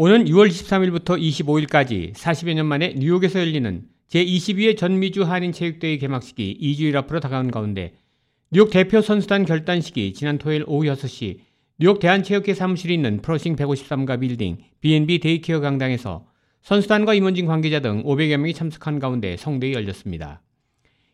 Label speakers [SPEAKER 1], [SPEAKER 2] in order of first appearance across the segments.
[SPEAKER 1] 오는 6월 23일부터 25일까지 40여 년 만에 뉴욕에서 열리는 제22회 전미주 한인체육대회 개막식이 2주일 앞으로 다가온 가운데 뉴욕 대표 선수단 결단식이 지난 토요일 오후 6시 뉴욕 대한체육회 사무실이 있는 플러싱 153가 빌딩 B&B daycare 강당에서 선수단과 임원진 관계자 등 500여 명이 참석한 가운데 성대히 열렸습니다.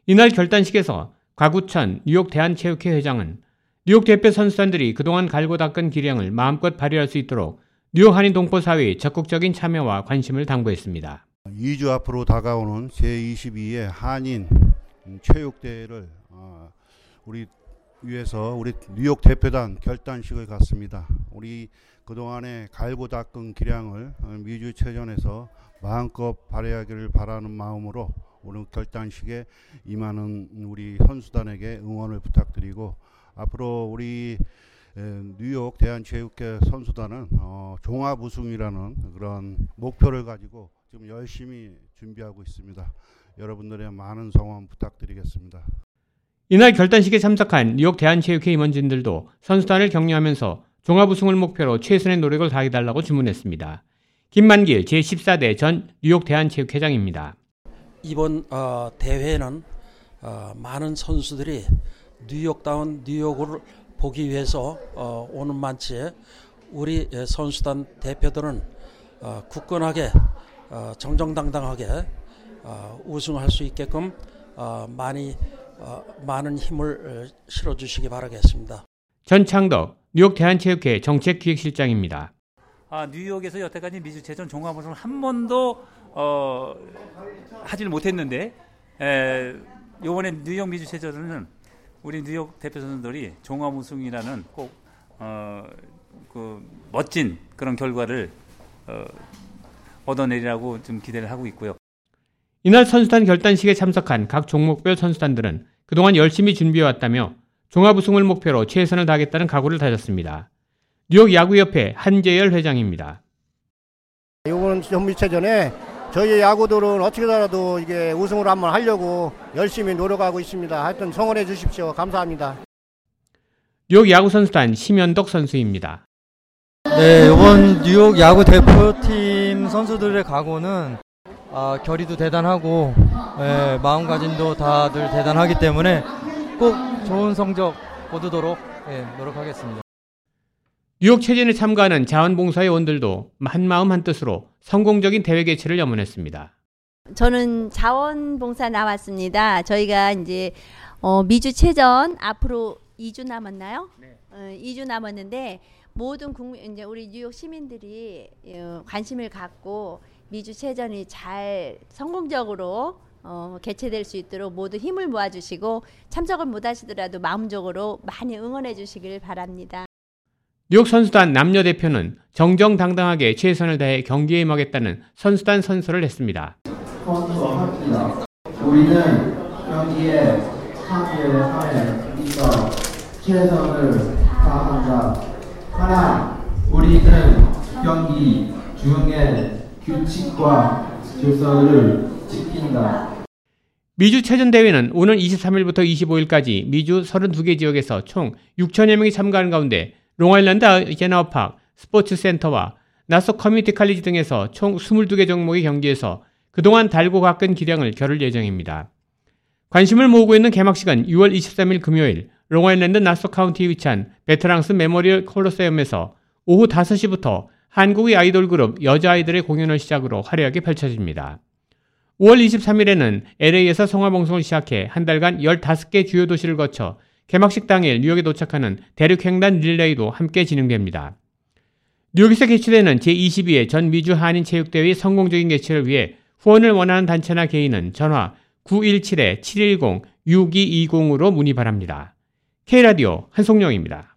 [SPEAKER 1] 이날 결단식에서 곽우천 뉴욕 대한체육회 회장은 뉴욕 대표 선수단들이 그동안 갈고 닦은 기량을 마음껏 발휘할 수 있도록 뉴욕 한인 동포 사회의 적극적인 참여와 관심을 당부했습니다.
[SPEAKER 2] 2주 앞으로 다가오는 제22회 한인 체육대회를 어, 우리 위해서 우리 뉴욕 대표단 결단식을 갖습니다. 우리 그동안의 갈고 닦은 기량을 미주 체전에서 마음껏 발휘하기를 바라는 마음으로 오늘 결단식에 임하는 우리 선수단에게 응원을 부탁드리고 앞으로 우리 뉴욕 대한체육회 선수단은 어, 종합 우승이라는 그런 목표를 가지고 지금 열심히 준비하고 있습니다. 여러분들의 많은 성원 부탁드리겠습니다.
[SPEAKER 1] 이날 결단식에 참석한 뉴욕 대한체육회 임원진들도 선수단을 격려하면서 종합 우승을 목표로 최선의 노력을 다해달라고 주문했습니다. 김만길 제14대 전 뉴욕 대한체육회장입니다.
[SPEAKER 3] 이번 어, 대회는 어, 많은 선수들이 뉴욕다운 뉴욕을 보기 위해서 어, 오는 만치에 우리 선수단 대표들은 어, 굳건하게 어, 정정당당하게 어, 우승할 수 있게끔 어, 많이 어, 많은 힘을 어, 실어 주시기 바라겠습니다.
[SPEAKER 1] 전창덕 뉴욕 대한체육회 정책기획실장입니다.
[SPEAKER 4] 아, 뉴욕에서 여태까지 미주체전 종합우승을 한 번도 어, 하지를 못했는데 에, 이번에 뉴욕 미주체전은 우리 뉴욕 대표 선수들이 종합 우승이라는 꼭 어, 그 멋진 그런 결과를 어, 얻어내리라고 좀 기대를 하고 있고요.
[SPEAKER 1] 이날 선수단 결단식에 참석한 각 종목별 선수단들은 그동안 열심히 준비해왔다며 종합 우승을 목표로 최선을 다하겠다는 각오를 다졌습니다. 뉴욕 야구협회 한재열 회장입니다.
[SPEAKER 5] 이번 전미체전에 저희 야구들은 어떻게라도 이게 우승을 한번 하려고 열심히 노력하고 있습니다. 하여튼 성원해 주십시오. 감사합니다.
[SPEAKER 1] 뉴욕 야구 선수단 심현덕 선수입니다.
[SPEAKER 6] 네, 이번 뉴욕 야구 대표팀 선수들의 각오는 아, 결의도 대단하고 예, 마음가짐도 다들 대단하기 때문에 꼭 좋은 성적 거두도록 예, 노력하겠습니다.
[SPEAKER 1] 뉴욕 체전에 참가하는 자원봉사회원들도 한마음 한뜻으로 성공적인 대회 개최를 염원했습니다.
[SPEAKER 7] 저는 자원봉사 나왔습니다. 저희가 이제 어, 미주 체전 앞으로 2주 남았나요? 네. 어, 2주 남았는데 모든 국민 이제 우리 뉴욕 시민들이 어, 관심을 갖고 미주 체전이 잘 성공적으로 어, 개최될 수 있도록 모두 힘을 모아주시고 참석을 못하시더라도 마음적으로 많이 응원해 주시길 바랍니다.
[SPEAKER 1] 뉴욕 선수단 남녀 대표는 정정당당하게 최선을 다해 경기에 임하겠다는 선수단 선서를 했습니다.
[SPEAKER 8] 우리는 경기에 있어 최선을 다한다. 하나, 우리는 경기 중에 규칙과 질서를 지킨다.
[SPEAKER 1] 미주 체전 대회는 오는 23일부터 25일까지 미주 32개 지역에서 총 6천여 명이 참가하는 가운데 롱아일랜드 아이젠하워 파크 스포츠센터와 나소 커뮤니티 칼리지 등에서 총 22개 종목의 경기에서 그동안 갈고 닦은 기량을 겨룰 예정입니다. 관심을 모으고 있는 개막식은 6월 23일 금요일 롱아일랜드 나소 카운티에 위치한 베테랑스 메모리얼 콜로세움에서 오후 5시부터 한국의 아이돌 그룹 여자아이들의 공연을 시작으로 화려하게 펼쳐집니다. 5월 23일에는 LA에서 성화봉송을 시작해 한 달간 15개 주요 도시를 거쳐 개막식 당일 뉴욕에 도착하는 대륙횡단 릴레이도 함께 진행됩니다. 뉴욕에서 개최되는 제22회 전 미주 한인 체육대회의 성공적인 개최를 위해 후원을 원하는 단체나 개인은 전화 917-710-6220으로 문의 바랍니다. K라디오 한송영입니다.